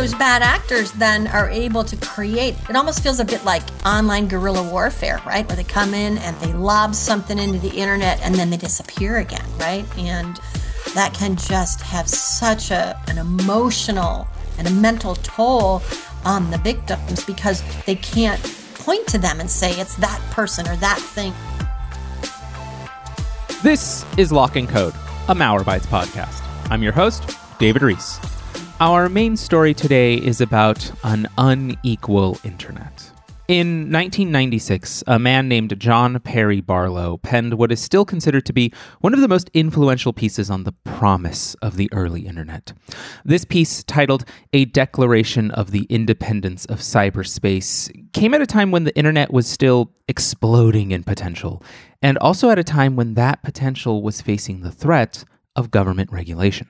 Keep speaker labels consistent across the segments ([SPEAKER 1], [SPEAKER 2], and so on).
[SPEAKER 1] those bad actors then are able to create, it almost feels a bit like online guerrilla warfare, right? Where they come in and they lob something into the internet and then they disappear again, right? And that can just have such a, an emotional and a mental toll on the victims because they can't point to them and say it's that person or that thing.
[SPEAKER 2] This is Lock and Code, a Malwarebytes podcast. I'm your host, David Ruiz. Our main story today is about an unequal internet. In 1996, a man named John Perry Barlow penned what is still considered to be one of the most influential pieces on the promise of the early internet. This piece, titled A Declaration of the Independence of Cyberspace, came at a time when the internet was still exploding in potential, and also at a time when that potential was facing the threat of government regulation.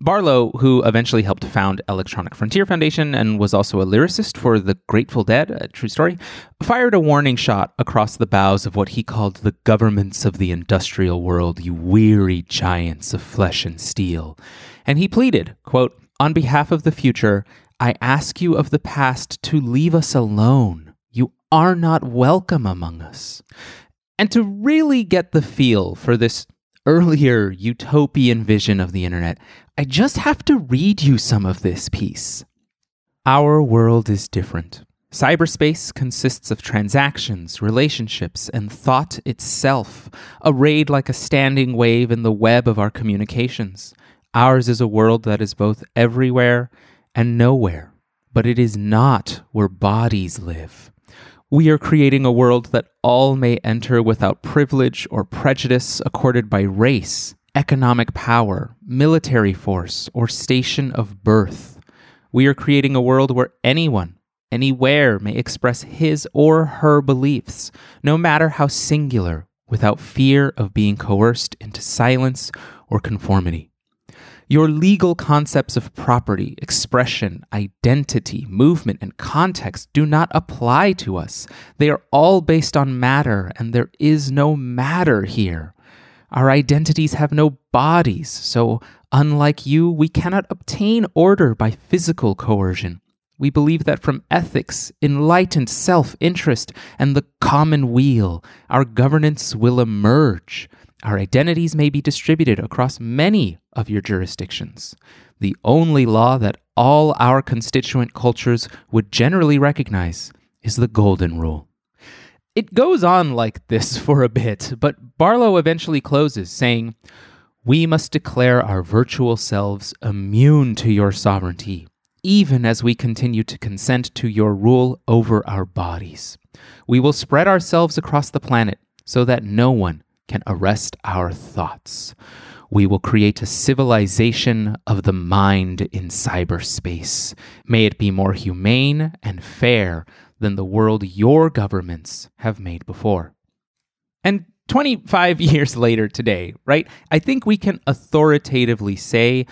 [SPEAKER 2] Barlow, who eventually helped found Electronic Frontier Foundation and was also a lyricist for the Grateful Dead, a true story, fired a warning shot across the bows of what he called the governments of the industrial world, you weary giants of flesh and steel. And he pleaded, quote, On behalf of the future, I ask you of the past to leave us alone. You are not welcome among us. And to really get the feel for this earlier utopian vision of the internet, I just have to read you some of this piece. Our world is different. Cyberspace consists of transactions, relationships, and thought itself, arrayed like a standing wave in the web of our communications. Ours is a world that is both everywhere and nowhere, but it is not where bodies live. We are creating a world that all may enter without privilege or prejudice accorded by race, economic power, military force, or station of birth. We are creating a world where anyone, anywhere, may express his or her beliefs, no matter how singular, without fear of being coerced into silence or conformity. Your legal concepts of property, expression, identity, movement, and context do not apply to us. They are all based on matter, and there is no matter here. Our identities have no bodies, so unlike you, we cannot obtain order by physical coercion. We believe that from ethics, enlightened self interest, and the common weal, our governance will emerge. Our identities may be distributed across many of your jurisdictions. The only law that all our constituent cultures would generally recognize is the Golden Rule. It goes on like this for a bit, but Barlow eventually closes, saying, We must declare our virtual selves immune to your sovereignty, even as we continue to consent to your rule over our bodies. We will spread ourselves across the planet so that no one can arrest our thoughts. We will create a civilization of the mind in cyberspace. May it be more humane and fair than the world your governments have made before. And 25 years later today, right? I think we can authoritatively say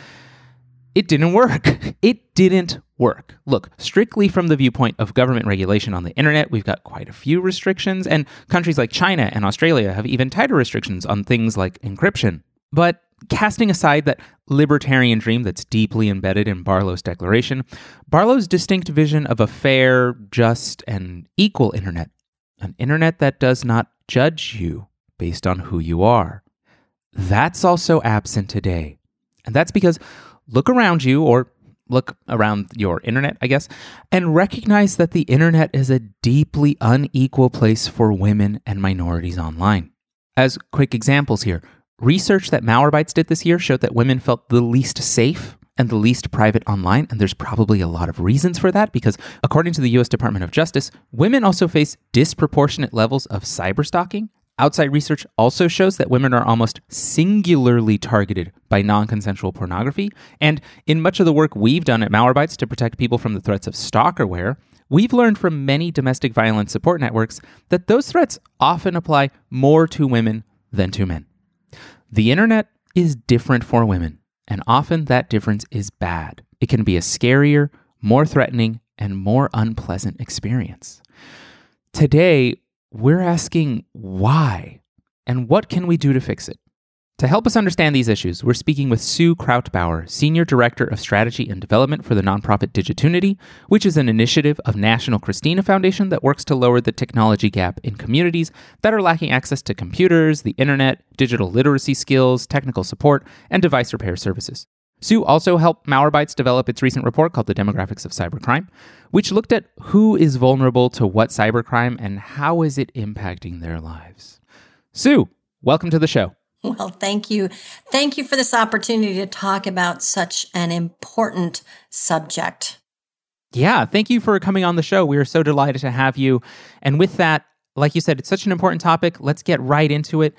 [SPEAKER 2] it didn't work. It didn't work. Look, strictly from the viewpoint of government regulation on the internet, we've got quite a few restrictions, and countries like China and Australia have even tighter restrictions on things like encryption. But casting aside that libertarian dream that's deeply embedded in Barlow's declaration, Barlow's distinct vision of a fair, just, and equal internet, an internet that does not judge you based on who you are, that's also absent today. And that's because look around you, or look around your internet, I guess, and recognize that the internet is a deeply unequal place for women and minorities online. As quick examples here, research that Malwarebytes did this year showed that women felt the least safe and the least private online, and there's probably a lot of reasons for that because, according to the US Department of Justice, women also face disproportionate levels of cyberstalking Outside research also shows that women are almost singularly targeted by non consensual pornography. And in much of the work we've done at Malwarebytes to protect people from the threats of stalkerware, we've learned from many domestic violence support networks that those threats often apply more to women than to men. The internet is different for women, and often that difference is bad. It can be a scarier, more threatening, and more unpleasant experience. Today, we're asking why and what can we do to fix it? To help us understand these issues, we're speaking with Sue Krautbauer, Senior Director of Strategy and Development for the nonprofit Digitunity, which is an initiative of National Cristina Foundation that works to lower the technology gap in communities that are lacking access to computers, the internet, digital literacy skills, technical support, and device repair services. Sue also helped Malwarebytes develop its recent report called The Demographics of Cybercrime, which looked at who is vulnerable to what cybercrime and how is it impacting their lives. Sue, welcome to the show.
[SPEAKER 1] Well, thank you. Thank you for this opportunity to talk about such an important subject.
[SPEAKER 2] Yeah, thank you for coming on the show. We are so delighted to have you. And with that, like you said, it's such an important topic. Let's get right into it.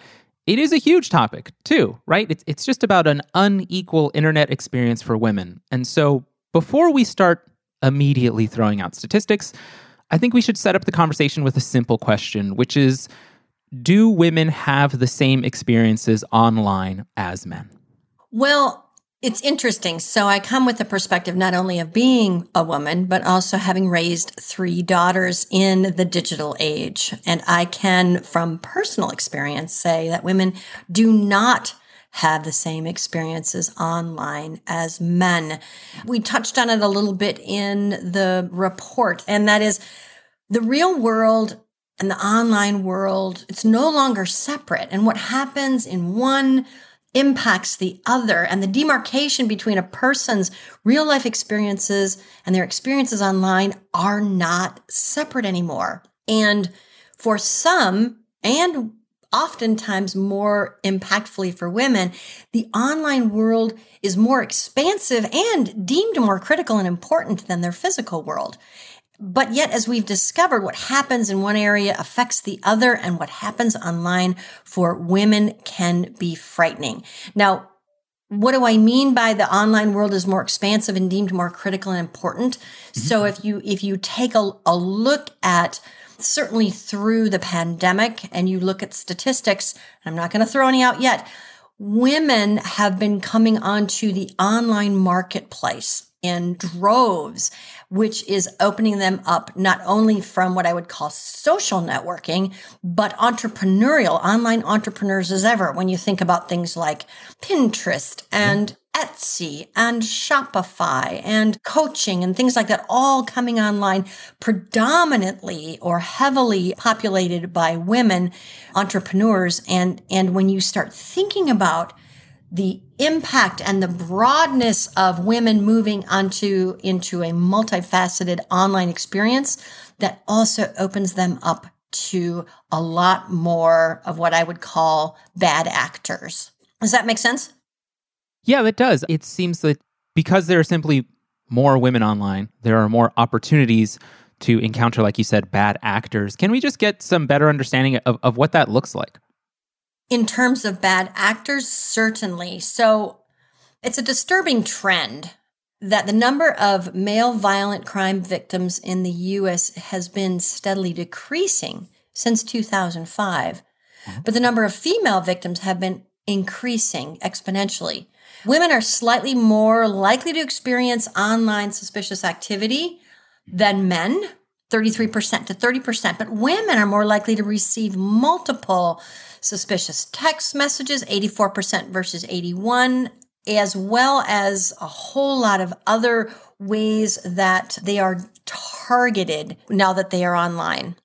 [SPEAKER 2] It is a huge topic, too, right? It's, it's just about an unequal internet experience for women. And so before we start immediately throwing out statistics, I think we should set up the conversation with a simple question, which is do women have the same experiences online as men?
[SPEAKER 1] Well, it's interesting. So I come with the perspective not only of being a woman, but also having raised three daughters in the digital age. And I can, from personal experience, say that women do not have the same experiences online as men. We touched on it a little bit in the report, and that is the real world and the online world, it's no longer separate. And what happens in one impacts the other. And the demarcation between a person's real life experiences and their experiences online are not separate anymore. And for some, and oftentimes more impactfully for women, the online world is more expansive and deemed more critical and important than their physical world. But yet, as we've discovered, what happens in one area affects the other, and what happens online for women can be frightening. Now, what do I mean by the online world is more expansive and deemed more critical and important? Mm-hmm. So if you if you take a, a look at certainly through the pandemic and you look at statistics, I'm not going to throw any out yet, women have been coming onto the online marketplace in droves, which is opening them up not only from what I would call social networking, but entrepreneurial, online entrepreneurs as ever. When you think about things like Pinterest and Etsy and Shopify and coaching and things like that, all coming online predominantly or heavily populated by women entrepreneurs. And, and when you start thinking about the impact and the broadness of women moving onto into a multifaceted online experience that also opens them up to a lot more of what I would call bad actors. Does that make sense?
[SPEAKER 2] Yeah, that does. It seems that because there are simply more women online, there are more opportunities to encounter, like you said, bad actors. Can we just get some better understanding of, of what that looks like?
[SPEAKER 1] In terms of bad actors, certainly. So it's a disturbing trend that the number of male violent crime victims in the US has been steadily decreasing since 2005. Mm-hmm. But the number of female victims have been increasing exponentially. Women are slightly more likely to experience online suspicious activity than men, 33% to 30%, but women are more likely to receive multiple suspicious text messages, 84% versus 81, as well as a whole lot of other ways that they are targeted now that they are online.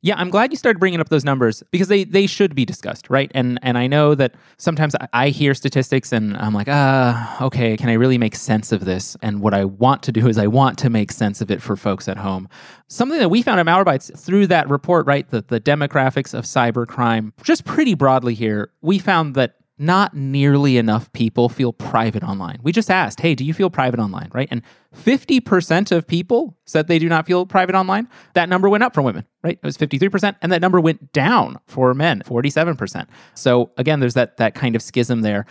[SPEAKER 2] Yeah, I'm glad you started bringing up those numbers because they they should be discussed, right? And and I know that sometimes I, hear statistics and I'm like, ah, okay, can I really make sense of this? And what I want to do is I want to make sense of it for folks at home. Something that we found at Malwarebytes through that report, right, the, the demographics of cybercrime, just pretty broadly here, we found that not nearly enough people feel private online. We just asked, hey, do you feel private online, right? And 50% of people said they do not feel private online. That number went up for women, right? It was 53%, and that number went down for men, 47%. So again, there's that that kind of schism there.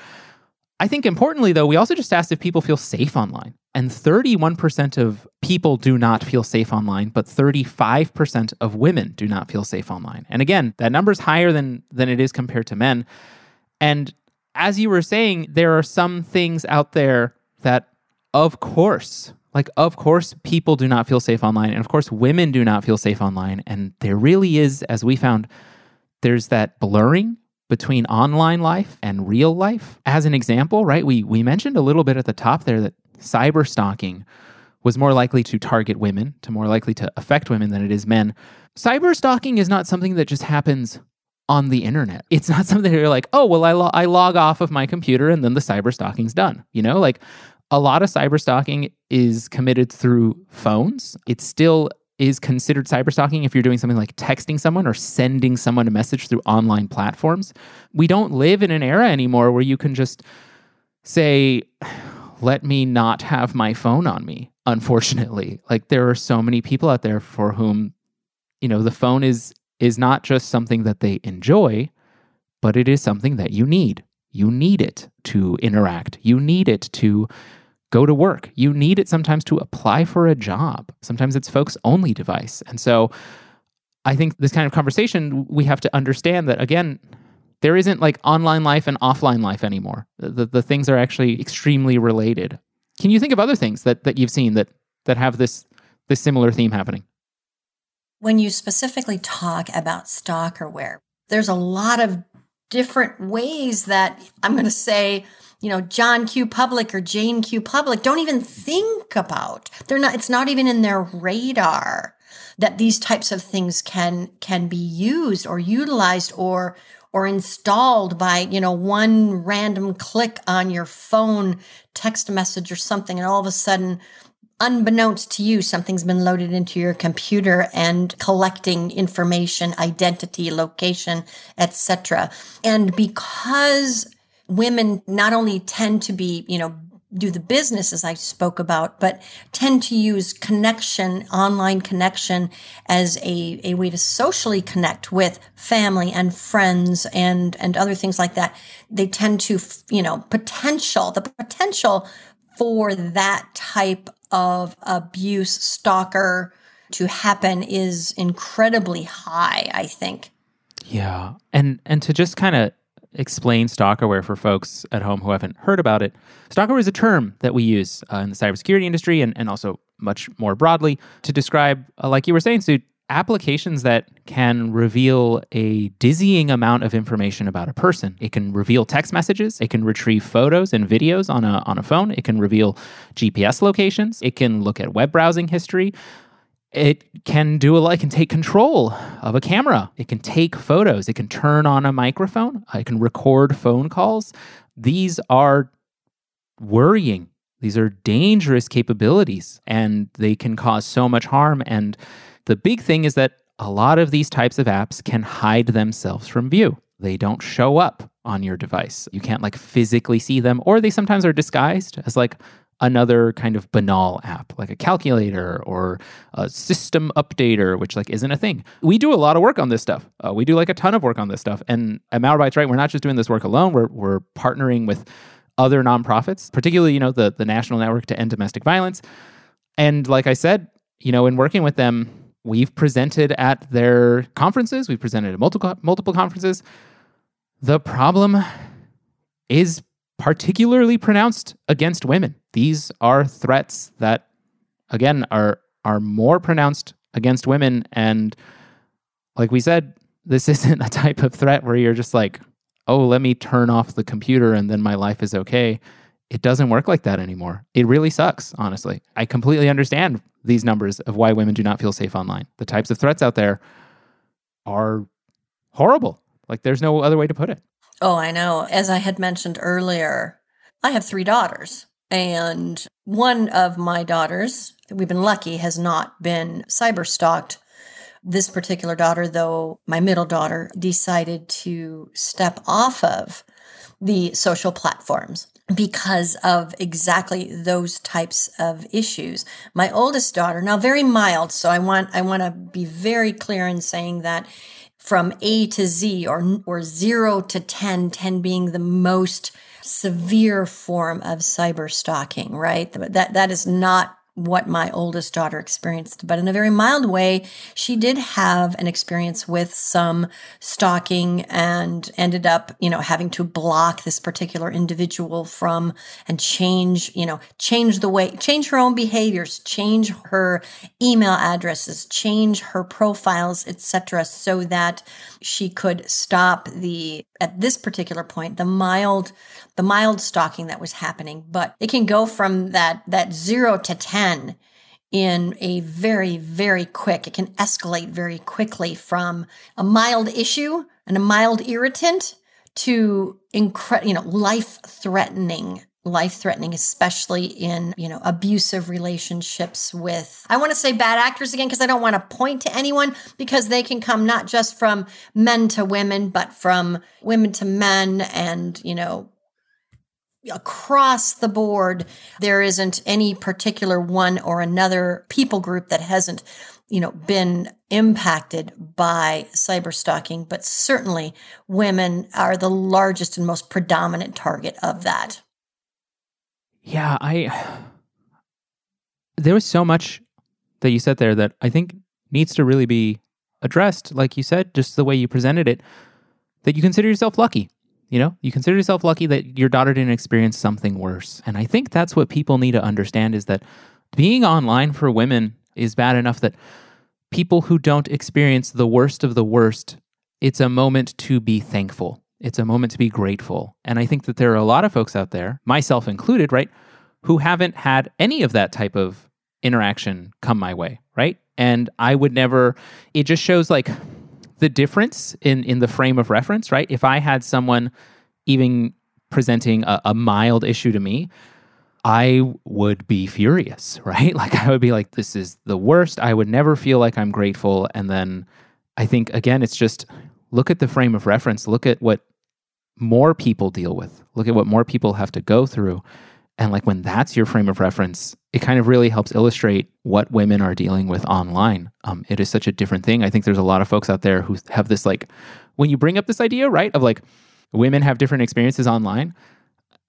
[SPEAKER 2] I think importantly though, we also just asked if people feel safe online. And 31% of people do not feel safe online, but 35% of women do not feel safe online. And again, that number is higher than than it is compared to men. And as you were saying, there are some things out there that, of course, like, of course, people do not feel safe online. And of course, women do not feel safe online. And there really is, as we found, there's that blurring between online life and real life. As an example, right, we, we mentioned a little bit at the top there that cyber stalking was more likely to target women, to more likely to affect women than it is men. Cyber stalking is not something that just happens on the internet. It's not something you're like, oh, well, I, lo- I log off of my computer and then the cyber stalking's done. You know, like a lot of cyber stalking is committed through phones. It still is considered cyber stalking if you're doing something like texting someone or sending someone a message through online platforms. We don't live in an era anymore where you can just say, let me not have my phone on me unfortunately. Like there are so many people out there for whom, you know, the phone is is not just something that they enjoy, but it is something that you need. You need it to interact. You need it to go to work. You need it sometimes to apply for a job. Sometimes it's folks' only device. And so I think this kind of conversation, we have to understand that, again, there isn't like online life and offline life anymore. The, the, things are actually extremely related. Can you think of other things that, that you've seen that, that have this, this similar theme happening?
[SPEAKER 1] When you specifically talk about stalkerware, there's a lot of different ways that I'm going to say, you know, John Q. Public or Jane Q. Public don't even think about. They're not, it's not even in their radar that these types of things can, can be used or utilized or, or installed by, you know, one random click on your phone text message or something. And all of a sudden, unbeknownst to you, something's been loaded into your computer and collecting information, identity, location, etc. And because women not only tend to be, you know, do the business as I spoke about, but tend to use connection, online connection as a, a way to socially connect with family and friends and, and other things like that. They tend to, you know, potential, the potential for that type of abuse, stalker to happen is incredibly high, I think.
[SPEAKER 2] Yeah. And and to just kind of explain stalkerware for folks at home who haven't heard about it. Stalkerware is a term that we use uh, in the cybersecurity industry and, and also much more broadly to describe, uh, like you were saying, Sue, applications that can reveal a dizzying amount of information about a person. It can reveal text messages, it can retrieve photos and videos on a on a phone, it can reveal GPS locations, it can look at web browsing history. It can do a lot, it can take control of a camera. It can take photos. It can turn on a microphone. It can record phone calls. These are worrying. These are dangerous capabilities and they can cause so much harm. And the big thing is that a lot of these types of apps can hide themselves from view. They don't show up on your device. You can't like physically see them, or they sometimes are disguised as like another kind of banal app like a calculator or a system updater which like isn't a thing. We do a lot of work on this stuff. Uh, we do like a ton of work on this stuff. And at malwarebytes right we're not just doing this work alone. We're, we're partnering with other nonprofits particularly you know the, the national network to end domestic violence. And like i said you know in working with them we've presented at their conferences we've presented at multiple multiple conferences the problem is particularly pronounced against women. These are threats that, again, are are more pronounced against women. And like we said, this isn't a type of threat where you're just like, oh, let me turn off the computer and then my life is okay. It doesn't work like that anymore. It really sucks, honestly. I completely understand these numbers of why women do not feel safe online. The types of threats out there are horrible. Like, there's no other way to put it.
[SPEAKER 1] Oh, I know. As I had mentioned earlier, I have three daughters, and one of my daughters, we've been lucky, has not been cyber stalked. This particular daughter, though, my middle daughter, decided to step off of the social platforms because of exactly those types of issues. My oldest daughter, now very mild, so I want I want to be very clear in saying that from A to Z or, or zero to 10, 10 being the most severe form of cyber stalking, right? That, that is not what my oldest daughter experienced, but in a very mild way, she did have an experience with some stalking and ended up, you know, having to block this particular individual from and change, you know, change the way, change her own behaviors, change her email addresses, change her profiles, etc., so that she could stop the at this particular point the mild the mild stalking that was happening but it can go from that that 0 to 10 in a very very quick it can escalate very quickly from a mild issue and a mild irritant to incre- you know life threatening life threatening especially in you know abusive relationships with i want to say bad actors again because i don't want to point to anyone because they can come not just from men to women but from women to men and you know across the board there isn't any particular one or another people group that hasn't you know been impacted by cyber stalking but certainly women are the largest and most predominant target of that
[SPEAKER 2] yeah, I there was so much that you said there that I think needs to really be addressed, like you said, just the way you presented it, that you consider yourself lucky. You know, you consider yourself lucky that your daughter didn't experience something worse. And I think that's what people need to understand is that being online for women is bad enough that people who don't experience the worst of the worst, it's a moment to be thankful. It's a moment to be grateful. And I think that there are a lot of folks out there, myself included, right, who haven't had any of that type of interaction come my way, right? And I would never, it just shows like the difference in, in the frame of reference, right? If I had someone even presenting a, a mild issue to me, I would be furious, right? Like I would be like, this is the worst. I would never feel like I'm grateful. And then I think, again, it's just look at the frame of reference, look at what more people deal with, look at what more people have to go through. And like when that's your frame of reference, it kind of really helps illustrate what women are dealing with online. Um, it is such a different thing. I think there's a lot of folks out there who have this like, when you bring up this idea, right, of like women have different experiences online,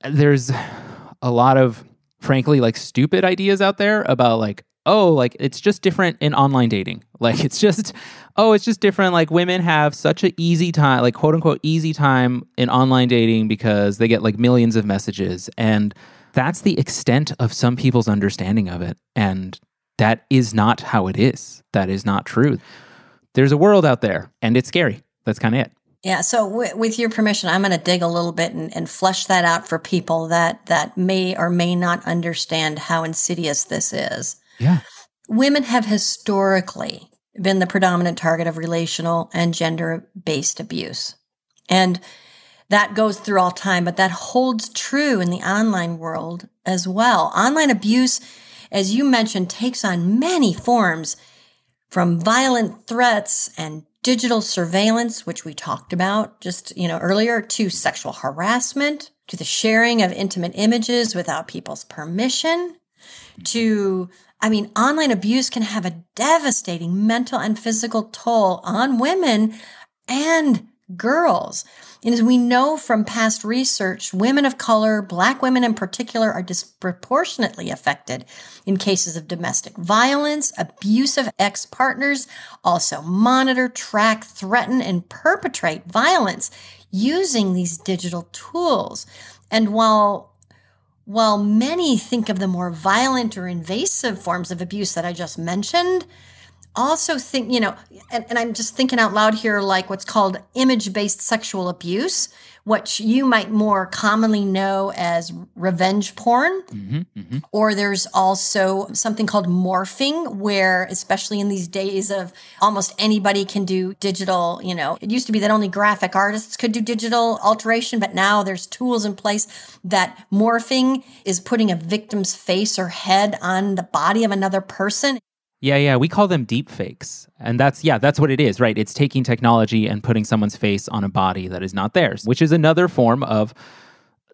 [SPEAKER 2] there's a lot of, frankly, like stupid ideas out there about like, oh, like it's just different in online dating. Like it's just, oh, it's just different. Like women have such an easy time, like quote unquote easy time in online dating because they get like millions of messages. And that's the extent of some people's understanding of it. And that is not how it is. That is not true. There's a world out there and it's scary. That's kind of it.
[SPEAKER 1] Yeah. So, w- with your permission, I'm going to dig a little bit and, and flesh that out for people that that may or may not understand how insidious this is.
[SPEAKER 2] Yeah.
[SPEAKER 1] Women have historically been the predominant target of relational and gender based abuse. And that goes through all time, but that holds true in the online world as well. Online abuse, as you mentioned, takes on many forms from violent threats and digital surveillance, which we talked about just, you know, earlier, to sexual harassment, to the sharing of intimate images without people's permission, to I mean, online abuse can have a devastating mental and physical toll on women and girls. And as we know from past research, women of color, black women in particular, are disproportionately affected in cases of domestic violence, abusive ex partners, also monitor, track, threaten, and perpetrate violence using these digital tools. And while while many think of the more violent or invasive forms of abuse that I just mentioned, also think, you know, and, and, I'm just thinking out loud here, like what's called image based sexual abuse, which you might more commonly know as revenge porn. Mm-hmm, mm-hmm. Or there's also something called morphing, where, especially in these days of almost anybody can do digital, you know, it used to be that only graphic artists could do digital alteration, but now there's tools in place that morphing is putting a victim's face or head on the body of another person.
[SPEAKER 2] Yeah, yeah, we call them deep fakes. And that's yeah, that's what it is, right? It's taking technology and putting someone's face on a body that is not theirs, which is another form of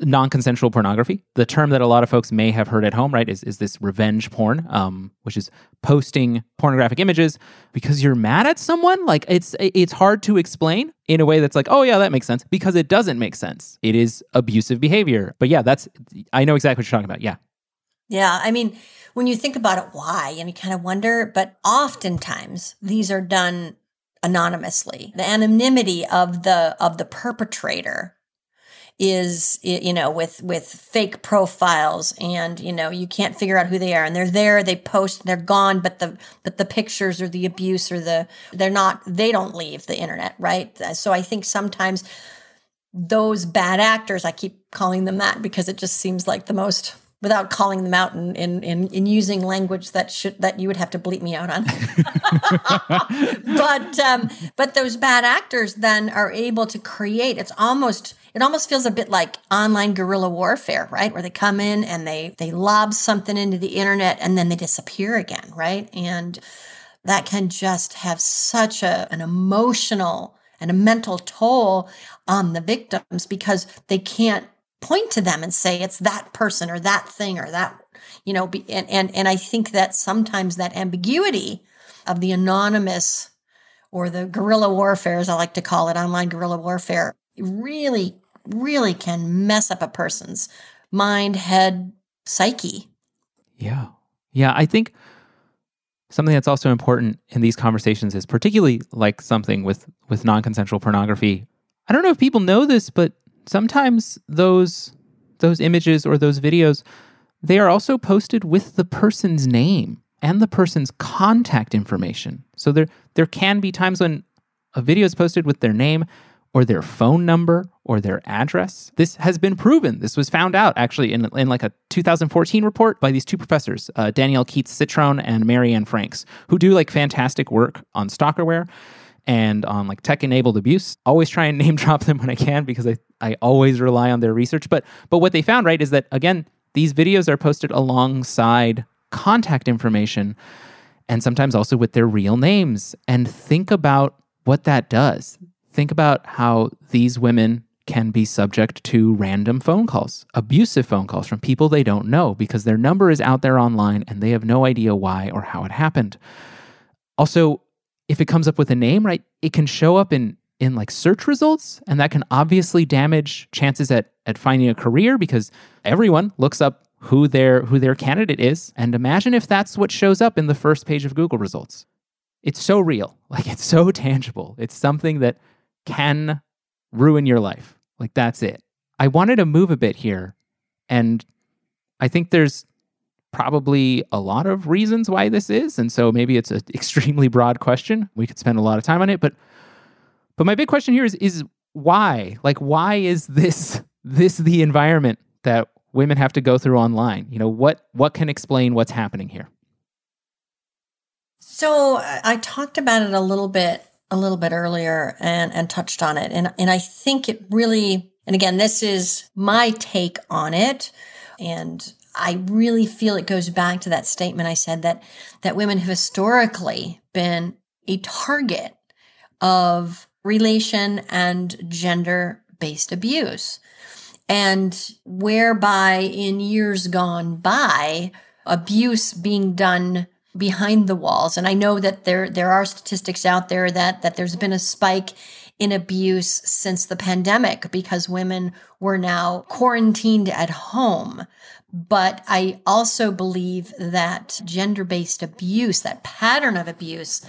[SPEAKER 2] non-consensual pornography. The term that a lot of folks may have heard at home, right, is is this revenge porn, um, which is posting pornographic images because you're mad at someone. Like it's it's hard to explain in a way that's like, oh yeah, that makes sense because it doesn't make sense. It is abusive behavior. But yeah, that's I know exactly what you're talking about. Yeah.
[SPEAKER 1] Yeah. I mean, when you think about it, why? And you kind of wonder, but oftentimes these are done anonymously. The anonymity of the of the perpetrator is you know with with fake profiles and you know you can't figure out who they are and they're there they post they're gone but the but the pictures or the abuse or the they're not they don't leave the internet right uh, so i think sometimes those bad actors i keep calling them that because it just seems like the most without calling them out and in, in, in, using language that should that you would have to bleep me out on. but um, but those bad actors then are able to create. It's almost it almost feels a bit like online guerrilla warfare, right? Where they come in and they they lob something into the internet and then they disappear again, right? And that can just have such a an emotional and a mental toll on the victims because they can't point to them and say it's that person or that thing or that you know and, and and i think that sometimes that ambiguity of the anonymous or the guerrilla warfare as i like to call it online guerrilla warfare really really can mess up a person's mind head psyche.
[SPEAKER 2] Yeah. Yeah i think something that's also important in these conversations is particularly like something with with non-consensual pornography. I don't know if people know this but sometimes those those images or those videos they are also posted with the person's name and the person's contact information. So there there can be times when a video is posted with their name or their phone number or their address. This has been proven. This was found out actually in, in like a 2014 report by these two professors, uh, Danielle Keats Citron and Mary Anne Franks, who do like fantastic work on stalkerware and on like tech enabled abuse. Always try and name drop them when I can because I, I always rely on their research. But but what they found, right, is that again, these videos are posted alongside contact information and sometimes also with their real names. And think about what that does. Think about how these women can be subject to random phone calls, abusive phone calls from people they don't know because their number is out there online and they have no idea why or how it happened. Also, if it comes up with a name, right, it can show up in in like search results and that can obviously damage chances at at finding a career because everyone looks up who their who their candidate is and imagine if that's what shows up in the first page of Google results. It's so real. Like it's so tangible. It's something that can ruin your life. Like that's it. I wanted to move a bit here and I think there's probably a lot of reasons why this is and so maybe it's an extremely broad question. We could spend a lot of time on it but but my big question here is is why? Like why is this this the environment that women have to go through online? You know what what can explain what's happening here?
[SPEAKER 1] So i talked about it a little bit a little bit earlier and and touched on it. And and i think it really and again this is my take on it. And I really feel it goes back to that statement I said that that women have historically been a target of relation and gender based abuse. And whereby in years gone by, abuse being done behind the walls. And I know that there there are statistics out there that that there's been a spike in abuse since the pandemic because women were now quarantined at home. But I also believe that gender based abuse, that pattern of abuse,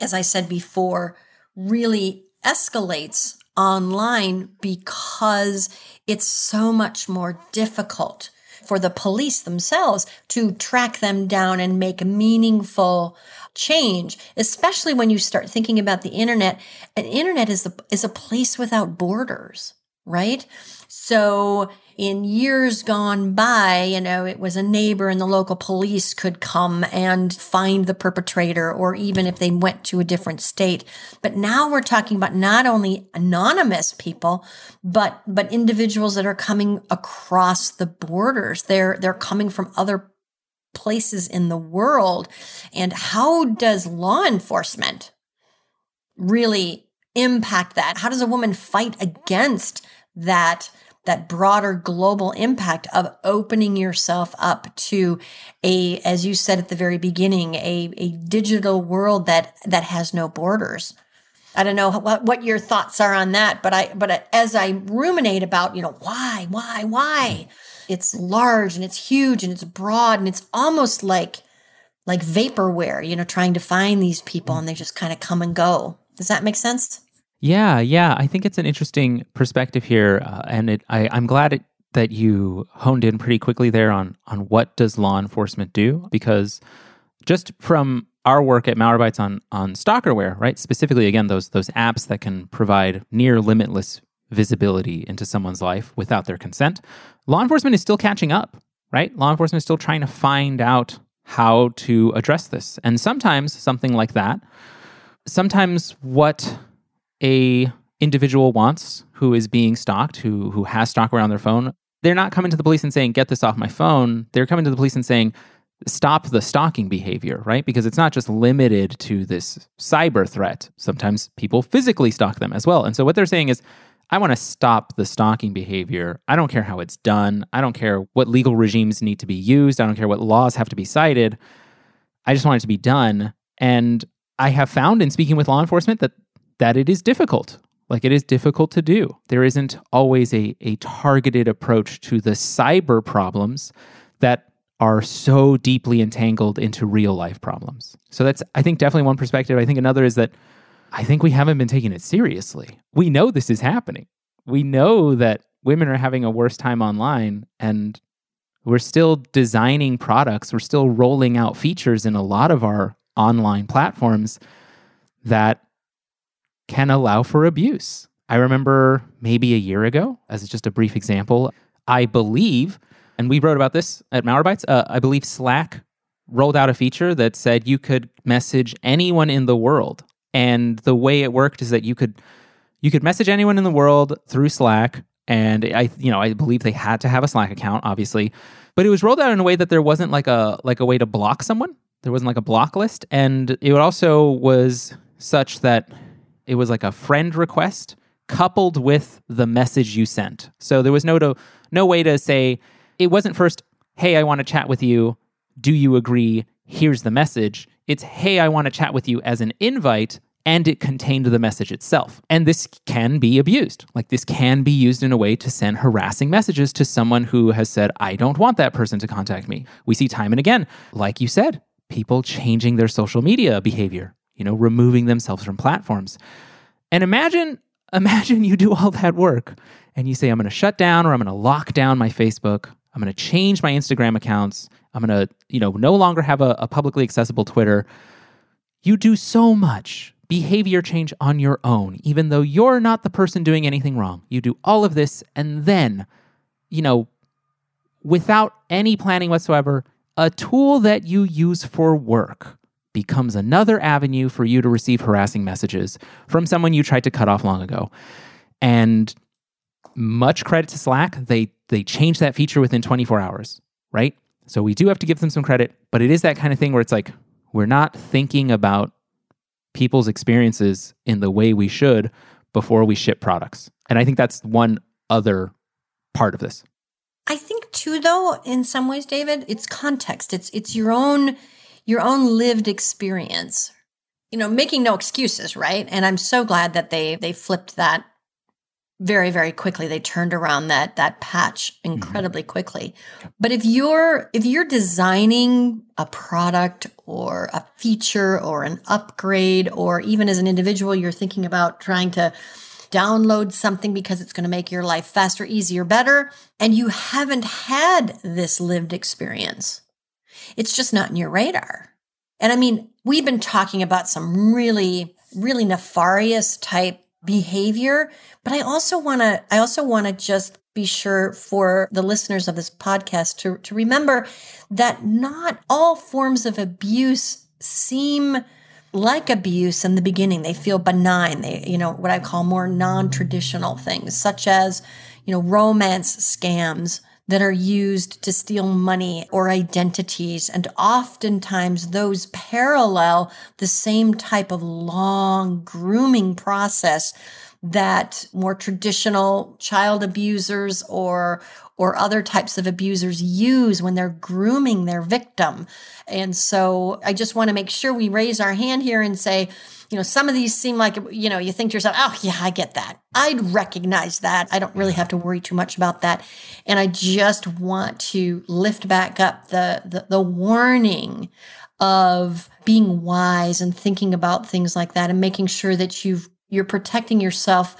[SPEAKER 1] as I said before, really escalates online because it's so much more difficult for the police themselves to track them down and make meaningful change, especially when you start thinking about the internet. An internet is a, is a place without borders, right? So in years gone by, you know, it was a neighbor and the local police could come and find the perpetrator, or even if they went to a different state. But now we're talking about not only anonymous people, but, but individuals that are coming across the borders. They're, they're coming from other places in the world. And how does law enforcement really impact that? How does a woman fight against that? that broader global impact of opening yourself up to a, as you said at the very beginning, a, a digital world that, that has no borders. I don't know what, what your thoughts are on that, but I, but as I ruminate about, you know, why, why, why, it's large and it's huge and it's broad and it's almost like like vaporware, you know, trying to find these people mm-hmm. and they just kind of come and go. Does that make sense?
[SPEAKER 2] Yeah, yeah. I think it's an interesting perspective here, uh, and it, I, I'm glad it, that you honed in pretty quickly there on on what does law enforcement do because just from our work at Malwarebytes on on stalkerware, right? Specifically, again, those those apps that can provide near limitless visibility into someone's life without their consent. Law enforcement is still catching up, right? Law enforcement is still trying to find out how to address this, and sometimes something like that. Sometimes what a individual wants who is being stalked, who who has stalkerware on their phone, they're not coming to the police and saying, "Get this off my phone." They're coming to the police and saying, stop the stalking behavior, right? Because it's not just limited to this cyber threat. Sometimes people physically stalk them as well. And so what they're saying is, I want to stop the stalking behavior. I don't care how it's done. I don't care what legal regimes need to be used. I don't care what laws have to be cited. I just want it to be done. And I have found in speaking with law enforcement that that it is difficult. Like it is difficult to do. There isn't always a, a targeted approach to the cyber problems that are so deeply entangled into real life problems. So that's, I think, definitely one perspective. I think another is that I think we haven't been taking it seriously. We know this is happening. We know that women are having a worse time online and we're still designing products, we're still rolling out features in a lot of our online platforms that can allow for abuse. I remember maybe a year ago, as just a brief example, I believe and we wrote about this at Malwarebytes. Uh, I believe Slack rolled out a feature that said you could message anyone in the world, and the way it worked is that you could you could message anyone in the world through Slack. And I, you know, I believe they had to have a Slack account, obviously, but it was rolled out in a way that there wasn't like a like a way to block someone. There wasn't like a block list, and it also was such that it was like a friend request coupled with the message you sent. So there was no to, no way to say, it wasn't first, hey, I want to chat with you. Do you agree? Here's the message. It's, hey, I want to chat with you as an invite. And it contained the message itself. And this can be abused. Like, this can be used in a way to send harassing messages to someone who has said, I don't want that person to contact me. We see time and again, like you said, people changing their social media behavior, you know, removing themselves from platforms. And imagine, imagine you do all that work and you say, I'm going to shut down or I'm going to lock down my Facebook I'm going to change my Instagram accounts. I'm going to, you know, no longer have a, a publicly accessible Twitter. You do so much behavior change on your own, even though you're not the person doing anything wrong. You do all of this, and then, you know, without any planning whatsoever, a tool that you use for work becomes another avenue for you to receive harassing messages from someone you tried to cut off long ago. And much credit to Slack. They they changed that feature within 24 hours, right? So we do have to give them some credit, but it is that kind of thing where it's like we're not thinking about people's experiences in the way we should before we ship products. And I think that's one other part of this.
[SPEAKER 1] I think too though in some ways David, it's context. It's it's your own your own lived experience. You know, making no excuses, right? And I'm so glad that they they flipped that very very quickly they turned around that that patch mm-hmm. incredibly mm-hmm. quickly but if you're if you're designing a product or a feature or an upgrade or even as an individual you're thinking about trying to download something because it's going to make your life faster easier better and you haven't had this lived experience it's just not in your radar and i mean we've been talking about some really really nefarious type behavior. But I also want to, I also want to just be sure for the listeners of this podcast to, to remember that not all forms of abuse seem like abuse in the beginning. They feel benign. They, you know, what I call more non-traditional things, such as, you know, romance scams that are used to steal money or identities. And oftentimes those parallel the same type of long grooming process that more traditional child abusers or or other types of abusers use when they're grooming their victim. And so I just want to make sure we raise our hand here and say, you know, some of these seem like, you know, you think to yourself, oh, yeah, I get that. I'd recognize that. I don't really have to worry too much about that. And I just want to lift back up the, the, the warning of being wise and thinking about things like that and making sure that you've, you're protecting yourself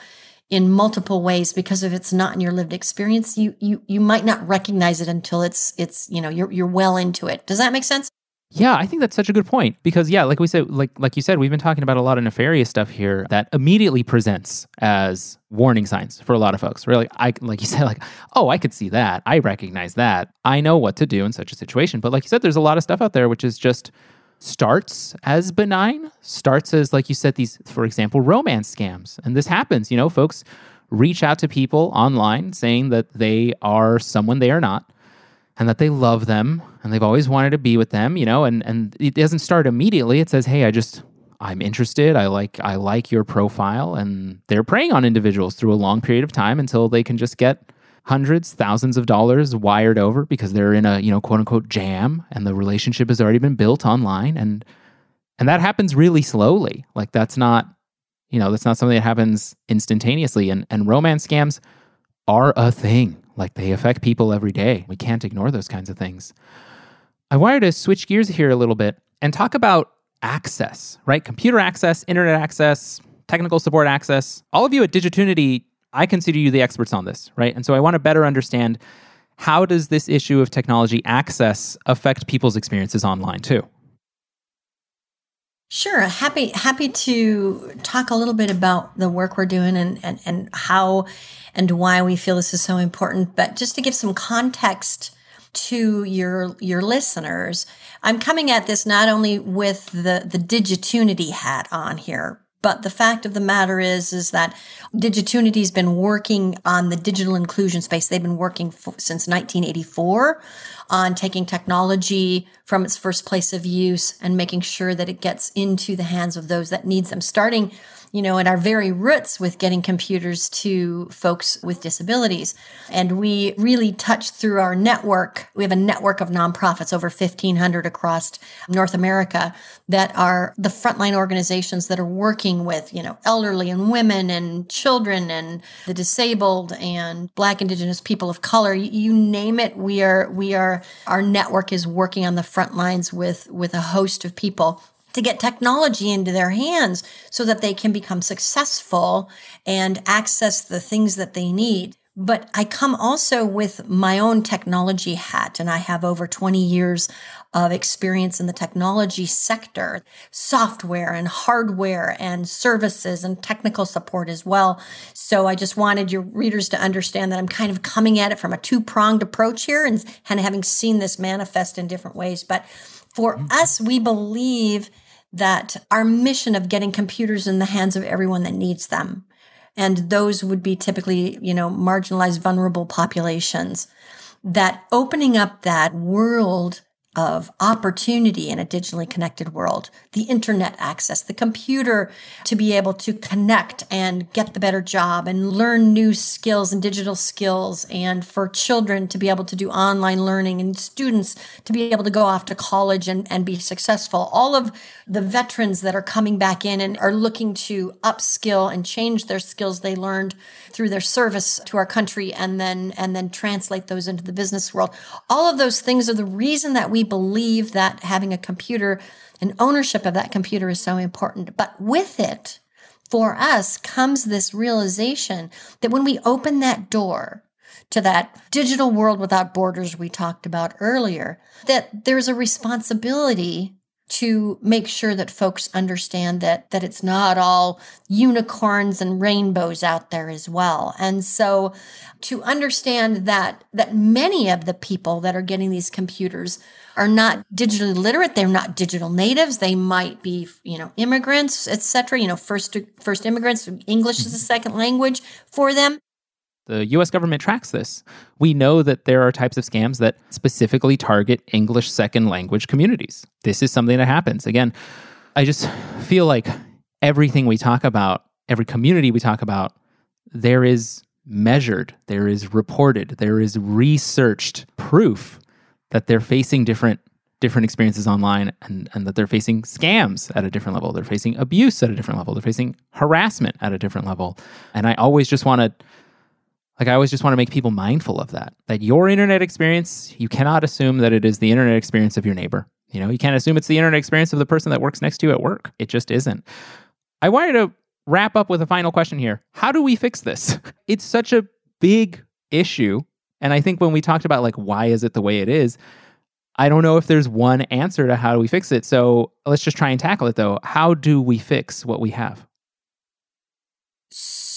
[SPEAKER 1] in multiple ways because if it's not in your lived experience you you you might not recognize it until it's it's you know you're you're well into it does that make sense
[SPEAKER 2] yeah, I think that's such a good point because yeah, like we said, like like you said, we've been talking about a lot of nefarious stuff here that immediately presents as warning signs for a lot of folks. Really, I like you said, like oh, I could see that, I recognize that, I know what to do in such a situation. But like you said, there's a lot of stuff out there which is just starts as benign, starts as like you said, these for example, romance scams, and this happens. You know, folks reach out to people online saying that they are someone they are not and that they love them and they've always wanted to be with them, you know, and and it doesn't start immediately. It says, "Hey, I just I'm interested. I like I like your profile." And they're preying on individuals through a long period of time until they can just get hundreds, thousands of dollars wired over because they're in a, you know, quote unquote jam and the relationship has already been built online and and that happens really slowly. Like that's not you know, that's not something that happens instantaneously and and romance scams are a thing. Like they affect people every day. We can't ignore those kinds of things. I wanted to switch gears here a little bit and talk about access, right? Computer access, internet access, technical support access. All of you at Digitunity, I consider you the experts on this, right? And so I want to better understand how does this issue of technology access affect people's experiences online too?
[SPEAKER 1] Sure. Happy happy to talk a little bit about the work we're doing and, and, and how and why we feel this is so important. But just to give some context to your your listeners, I'm coming at this not only with the the Digitunity hat on here, but the fact of the matter is, is that Digitunity's been working on the digital inclusion space. They've been working since 1984 on taking technology from its first place of use and making sure that it gets into the hands of those that needs them. Starting you know, at our very roots with getting computers to folks with disabilities. And we really touch through our network. We have a network of nonprofits, over 1,500 across North America, that are the frontline organizations that are working with, you know, elderly and women and children and the disabled and Black, Indigenous people of color. You name it. We are, we are, our network is working on the front lines with, with a host of people to get technology into their hands so that they can become successful and access the things that they need. But I come also with my own technology hat, and I have over 20 years of experience in the technology sector, software and hardware and services and technical support as well. So I just wanted your readers to understand that I'm kind of coming at it from a two pronged approach here and, and having seen this manifest in different ways. But for mm-hmm. us, we believe that our mission of getting computers in the hands of everyone that needs them, and those would be typically, you know, marginalized, vulnerable populations, that opening up that world of opportunity in a digitally connected world, the internet access, the computer to be able to connect and get the better job and learn new skills and digital skills, and for children to be able to do online learning and students to be able to go off to college and, and be successful. All of the veterans that are coming back in and are looking to upskill and change their skills they learned through their service to our country and then and then translate those into the business world. All of those things are the reason that we believe that having a computer and ownership of that computer is so important. But with it, for us comes this realization that when we open that door to that digital world without borders we talked about earlier, that there's a responsibility to make sure that folks understand that that it's not all unicorns and rainbows out there as well. And so to understand that that many of the people that are getting these computers are not digitally literate they're not digital natives they might be you know immigrants etc you know first first immigrants english is a mm-hmm. second language for them
[SPEAKER 2] the US government tracks this. We know that there are types of scams that specifically target English second language communities. This is something that happens. Again, I just feel like everything we talk about every community we talk about, there is measured, there is reported, there is researched proof that they're facing different different experiences online and, and that they're facing scams at a different level. They're facing abuse at a different level. They're facing harassment at a different level. And I always just want to like I always just want to make people mindful of that. That your internet experience, you cannot assume that it is the internet experience of your neighbor. You know, you can't assume it's the internet experience of the person that works next to you at work. It just isn't. I wanted to wrap up with a final question here. How do we fix this? It's such a big issue. And I think when we talked about like why is it the way it is, I don't know if there's one answer to how do we fix it. So let's just try and tackle it though. How do we fix what we have?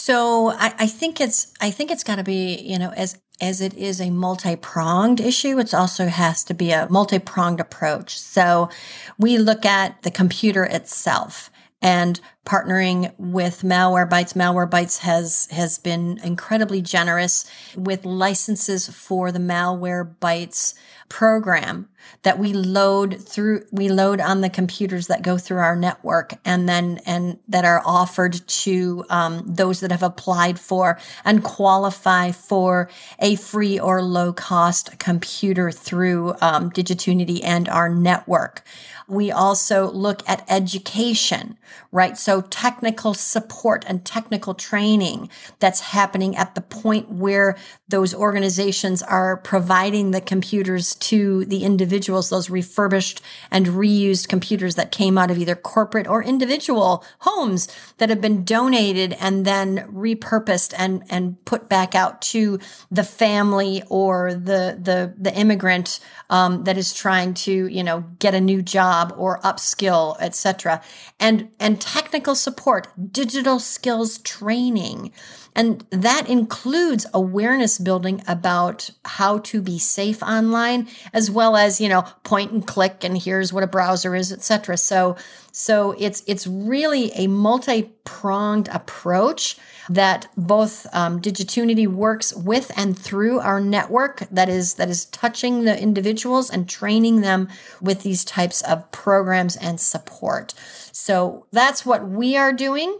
[SPEAKER 1] So I, I think it's I think it's got to be you know as as it is a multi pronged issue, it also has to be a multi pronged approach. So we look at the computer itself and partnering with Malwarebytes. Malwarebytes has has been incredibly generous with licenses for the Malwarebytes program that we load through we load on the computers that go through our network and then and that are offered to um, those that have applied for and qualify for a free or low cost computer through um, digitunity and our network we also look at education, right? So technical support and technical training that's happening at the point where those organizations are providing the computers to the individuals, those refurbished and reused computers that came out of either corporate or individual homes that have been donated and then repurposed and, and put back out to the family or the, the, the immigrant, um, that is trying to, you know, get a new job or upskill, etc. And and technical support, digital skills training. And that includes awareness building about how to be safe online, as well as, you know, point and click and here's what a browser is, etc. So so it's it's really a multi-pronged approach that both um, Digitunity works with and through our network that is that is touching the individuals and training them with these types of programs and support. So that's what we are doing.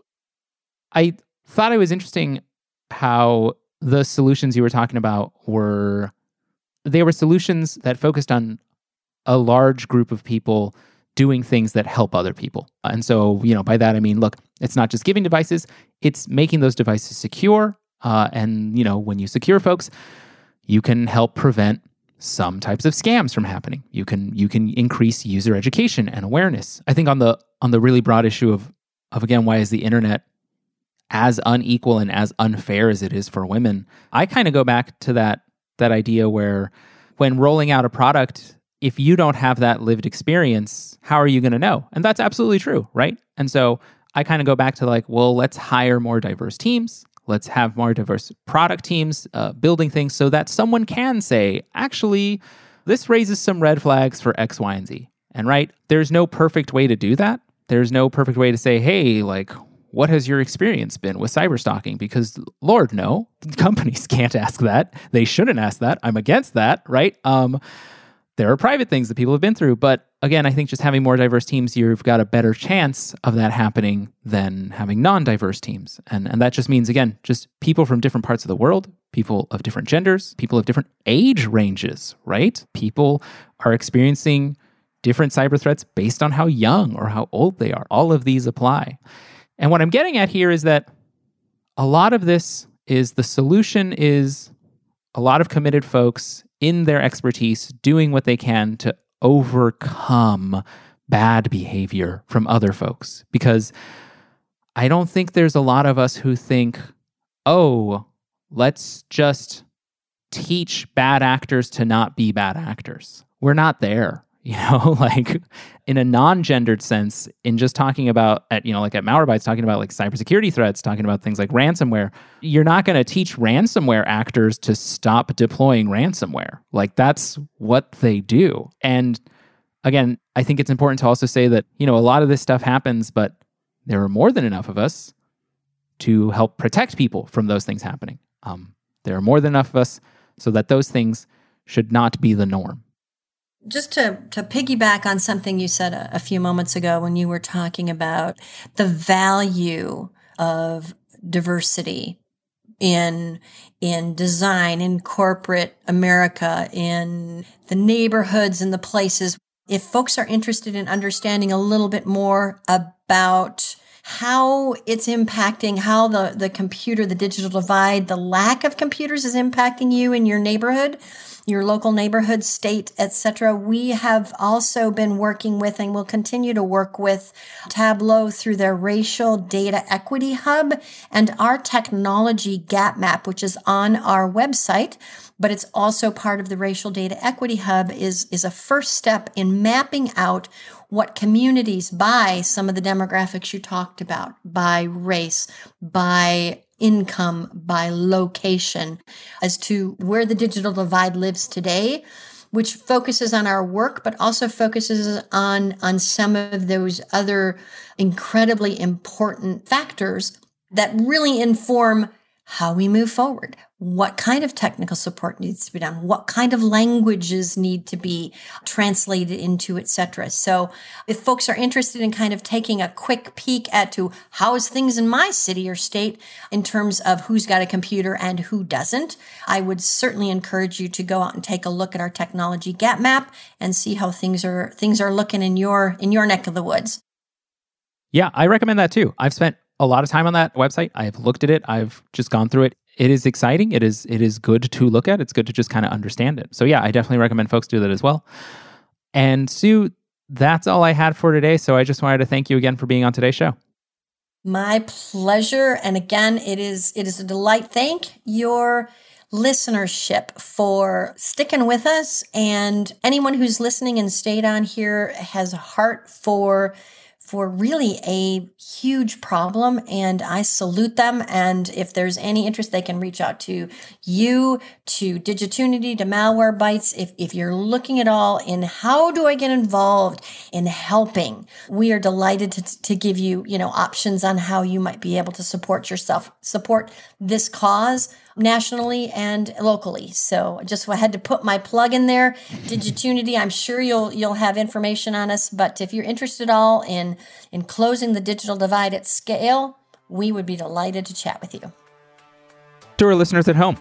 [SPEAKER 2] I thought it was interesting how the solutions you were talking about were they were solutions that focused on a large group of people doing things that help other people. And so, you know, by that I mean, look, it's not just giving devices, it's making those devices secure. Uh, and, you know, when you secure folks, you can help prevent some types of scams from happening. You can you can increase user education and awareness. I think on the on the really broad issue of of again why is the internet as unequal and as unfair as it is for women, I kind of go back to that that idea where when rolling out a product if you don't have that lived experience, how are you going to know? And that's absolutely true, right? And so I kind of go back to like, well, let's hire more diverse teams. Let's have more diverse product teams uh, building things so that someone can say, actually, this raises some red flags for X, Y, and Z. And right, there's no perfect way to do that. There's no perfect way to say, hey, like, what has your experience been with cyber stalking? Because Lord, no, companies can't ask that. They shouldn't ask that. I'm against that, right? Um, there are private things that people have been through. But again, I think just having more diverse teams, you've got a better chance of that happening than having non diverse teams. And, and that just means, again, just people from different parts of the world, people of different genders, people of different age ranges, right? People are experiencing different cyber threats based on how young or how old they are. All of these apply. And what I'm getting at here is that a lot of this is the solution is a lot of committed folks in their expertise doing what they can to overcome bad behavior from other folks. Because I don't think there's a lot of us who think, oh, let's just teach bad actors to not be bad actors. We're not there you know like in a non-gendered sense in just talking about at you know like at malwarebytes talking about like cybersecurity threats talking about things like ransomware you're not going to teach ransomware actors to stop deploying ransomware. Like that's what they do. And again i think it's important to also say that you know a lot of this stuff happens but there are more than enough of us to help protect people from those things happening. Um, there are more than enough of us so that those things should not be the norm
[SPEAKER 1] just to, to piggyback on something you said a, a few moments ago when you were talking about the value of diversity in in design in corporate America in the neighborhoods and the places. If folks are interested in understanding a little bit more about how it's impacting how the the computer the digital divide the lack of computers is impacting you in your neighborhood your local neighborhood, state, etc. We have also been working with and will continue to work with Tableau through their racial data equity hub and our technology gap map, which is on our website but it's also part of the racial data equity hub is is a first step in mapping out what communities by some of the demographics you talked about by race by income by location as to where the digital divide lives today which focuses on our work but also focuses on on some of those other incredibly important factors that really inform how we move forward what kind of technical support needs to be done what kind of languages need to be translated into etc so if folks are interested in kind of taking a quick peek at to how's things in my city or state in terms of who's got a computer and who doesn't i would certainly encourage you to go out and take a look at our technology gap map and see how things are things are looking in your in your neck of the woods.
[SPEAKER 2] Yeah i recommend that too. I've spent a lot of time on that website. I've looked at it. I've just gone through it. It is exciting. It is it is good to look at. It's good to just kind of understand it. So yeah, I definitely recommend folks do that as well. And Sue, that's all I had for today. So I just wanted to thank you again for being on today's show.
[SPEAKER 1] My pleasure. And again, it is it is a delight. Thank your listenership for sticking with us and anyone who's listening and stayed on here has a heart for for really a huge problem and I salute them. And if there's any interest, they can reach out to you, to Digitunity, to Malwarebytes. If, if you're looking at all in how do I get involved in helping, we are delighted to, to give you, you know, options on how you might be able to support yourself, support this cause nationally and locally. So just I had to put my plug in there. Digitunity, I'm sure you'll you'll have information on us, but if you're interested at all in in closing the digital divide at scale, we would be delighted to chat with you.
[SPEAKER 2] To our listeners at home,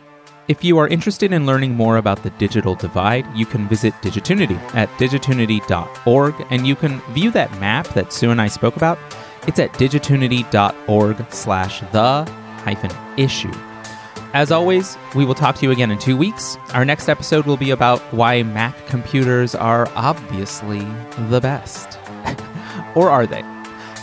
[SPEAKER 2] if you are interested in learning more about the digital divide, you can visit Digitunity at digitunity.org and you can view that map that Sue and I spoke about. It's at digitunity.org slash the hyphen issue. As always, we will talk to you again in two weeks. Our next episode will be about why Mac computers are obviously the best. or are they?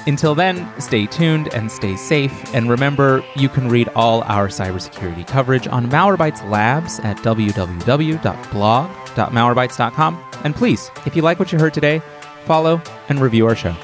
[SPEAKER 2] Until then, stay tuned and stay safe. And remember, you can read all our cybersecurity coverage on Malwarebytes Labs at www.blog.malwarebytes.com. And please, if you like what you heard today, follow and review our show.